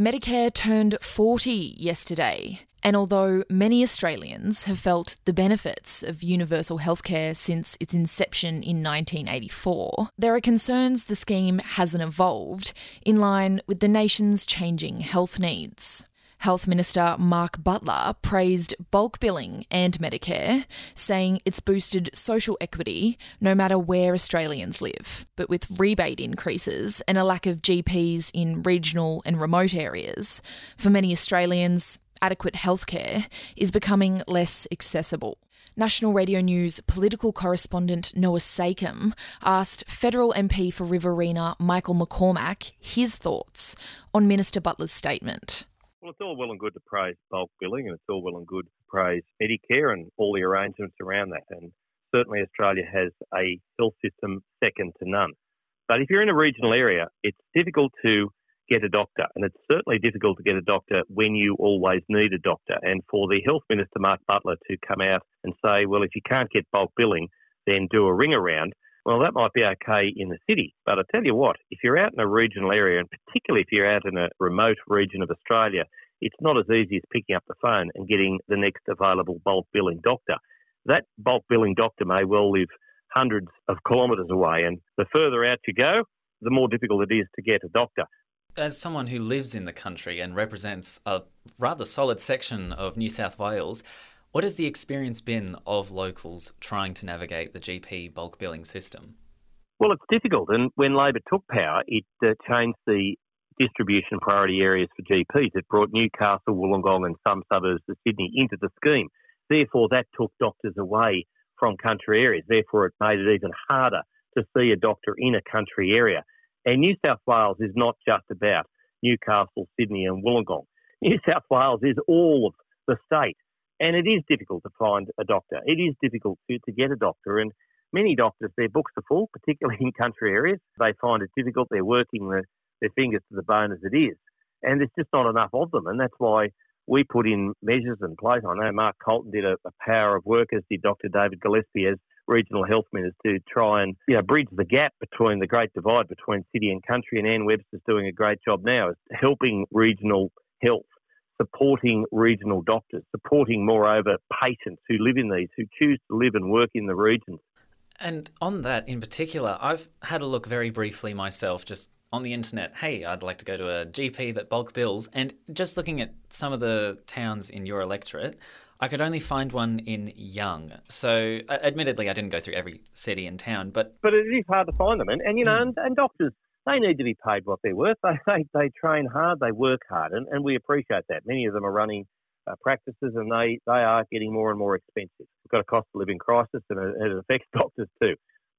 Medicare turned 40 yesterday, and although many Australians have felt the benefits of universal healthcare since its inception in 1984, there are concerns the scheme hasn't evolved in line with the nation's changing health needs. Health Minister Mark Butler praised bulk billing and Medicare, saying it's boosted social equity no matter where Australians live. But with rebate increases and a lack of GPs in regional and remote areas, for many Australians, adequate healthcare is becoming less accessible. National Radio News political correspondent Noah Sakem asked federal MP for Riverina Michael McCormack his thoughts on Minister Butler's statement. Well, it's all well and good to praise bulk billing, and it's all well and good to praise Medicare and all the arrangements around that. And certainly, Australia has a health system second to none. But if you're in a regional area, it's difficult to get a doctor, and it's certainly difficult to get a doctor when you always need a doctor. And for the Health Minister, Mark Butler, to come out and say, well, if you can't get bulk billing, then do a ring around, well, that might be okay in the city, but I tell you what, if you're out in a regional area, and particularly if you're out in a remote region of Australia, it's not as easy as picking up the phone and getting the next available bulk billing doctor. That bulk billing doctor may well live hundreds of kilometres away, and the further out you go, the more difficult it is to get a doctor. As someone who lives in the country and represents a rather solid section of New South Wales, what has the experience been of locals trying to navigate the GP bulk billing system? Well, it's difficult. And when Labor took power, it uh, changed the distribution priority areas for GPs. It brought Newcastle, Wollongong, and some suburbs of Sydney into the scheme. Therefore, that took doctors away from country areas. Therefore, it made it even harder to see a doctor in a country area. And New South Wales is not just about Newcastle, Sydney, and Wollongong. New South Wales is all of the state. And it is difficult to find a doctor. It is difficult to, to get a doctor. And many doctors, their books are full, particularly in country areas. They find it difficult. They're working the, their fingers to the bone as it is. And there's just not enough of them. And that's why we put in measures in place. I know Mark Coulton did a, a power of work, as did Dr. David Gillespie as regional health minister to try and you know, bridge the gap between the great divide between city and country. And Anne Webster's doing a great job now, helping regional health supporting regional doctors, supporting, moreover, patients who live in these, who choose to live and work in the regions. And on that in particular, I've had a look very briefly myself, just on the internet. Hey, I'd like to go to a GP that bulk bills. And just looking at some of the towns in your electorate, I could only find one in Young. So, admittedly, I didn't go through every city and town, but. But it is hard to find them. And, and you know, mm. and, and doctors they need to be paid what they're worth. They, they, they train hard, they work hard, and, and we appreciate that. Many of them are running uh, practices and they, they are getting more and more expensive. We've got a cost of living crisis and it, it affects doctors too.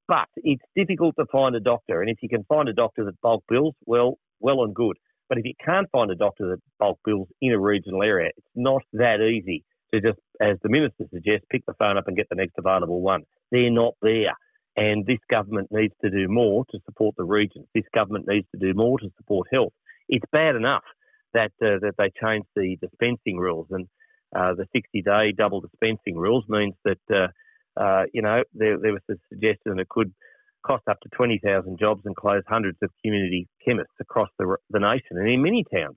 But it's difficult to find a doctor, and if you can find a doctor that bulk bills, well, well and good. But if you can't find a doctor that bulk bills in a regional area, it's not that easy to just, as the minister suggests, pick the phone up and get the next available one. They're not there. And this government needs to do more to support the regions. This government needs to do more to support health. It's bad enough that uh, that they changed the dispensing rules, and uh, the 60-day double dispensing rules means that uh, uh you know there, there was a suggestion that it could cost up to 20,000 jobs and close hundreds of community chemists across the, the nation and in many towns.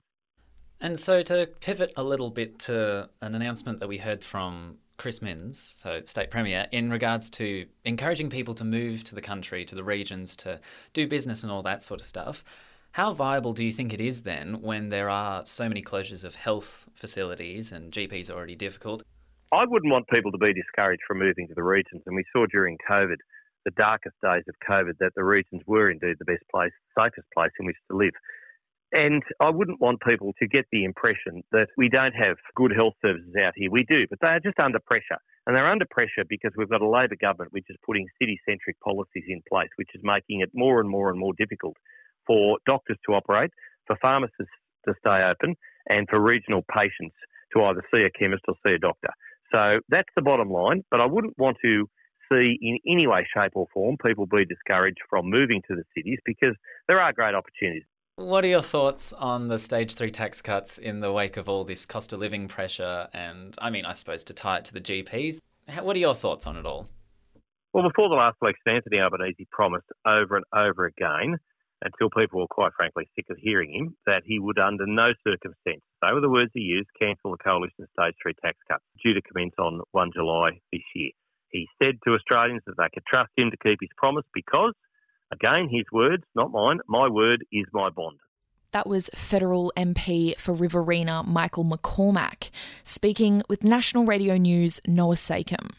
And so to pivot a little bit to an announcement that we heard from Chris Minns, so State Premier, in regards to encouraging people to move to the country, to the regions, to do business and all that sort of stuff. How viable do you think it is then when there are so many closures of health facilities and GPs are already difficult? I wouldn't want people to be discouraged from moving to the regions. And we saw during COVID, the darkest days of COVID, that the regions were indeed the best place, safest place in which to live. And I wouldn't want people to get the impression that we don't have good health services out here. We do, but they are just under pressure. And they're under pressure because we've got a Labor government which is putting city centric policies in place, which is making it more and more and more difficult for doctors to operate, for pharmacists to stay open, and for regional patients to either see a chemist or see a doctor. So that's the bottom line. But I wouldn't want to see in any way, shape, or form people be discouraged from moving to the cities because there are great opportunities. What are your thoughts on the stage three tax cuts in the wake of all this cost of living pressure? And I mean, I suppose to tie it to the GPs, what are your thoughts on it all? Well, before the last election, Anthony Albanese promised over and over again until people were quite frankly sick of hearing him, that he would under no circumstances, they were the words he used, cancel the coalition stage three tax cut due to commence on 1 July this year. He said to Australians that they could trust him to keep his promise because, again, his words, not mine, my word is my bond. That was federal MP for Riverina Michael McCormack speaking with National Radio News' Noah Sakem.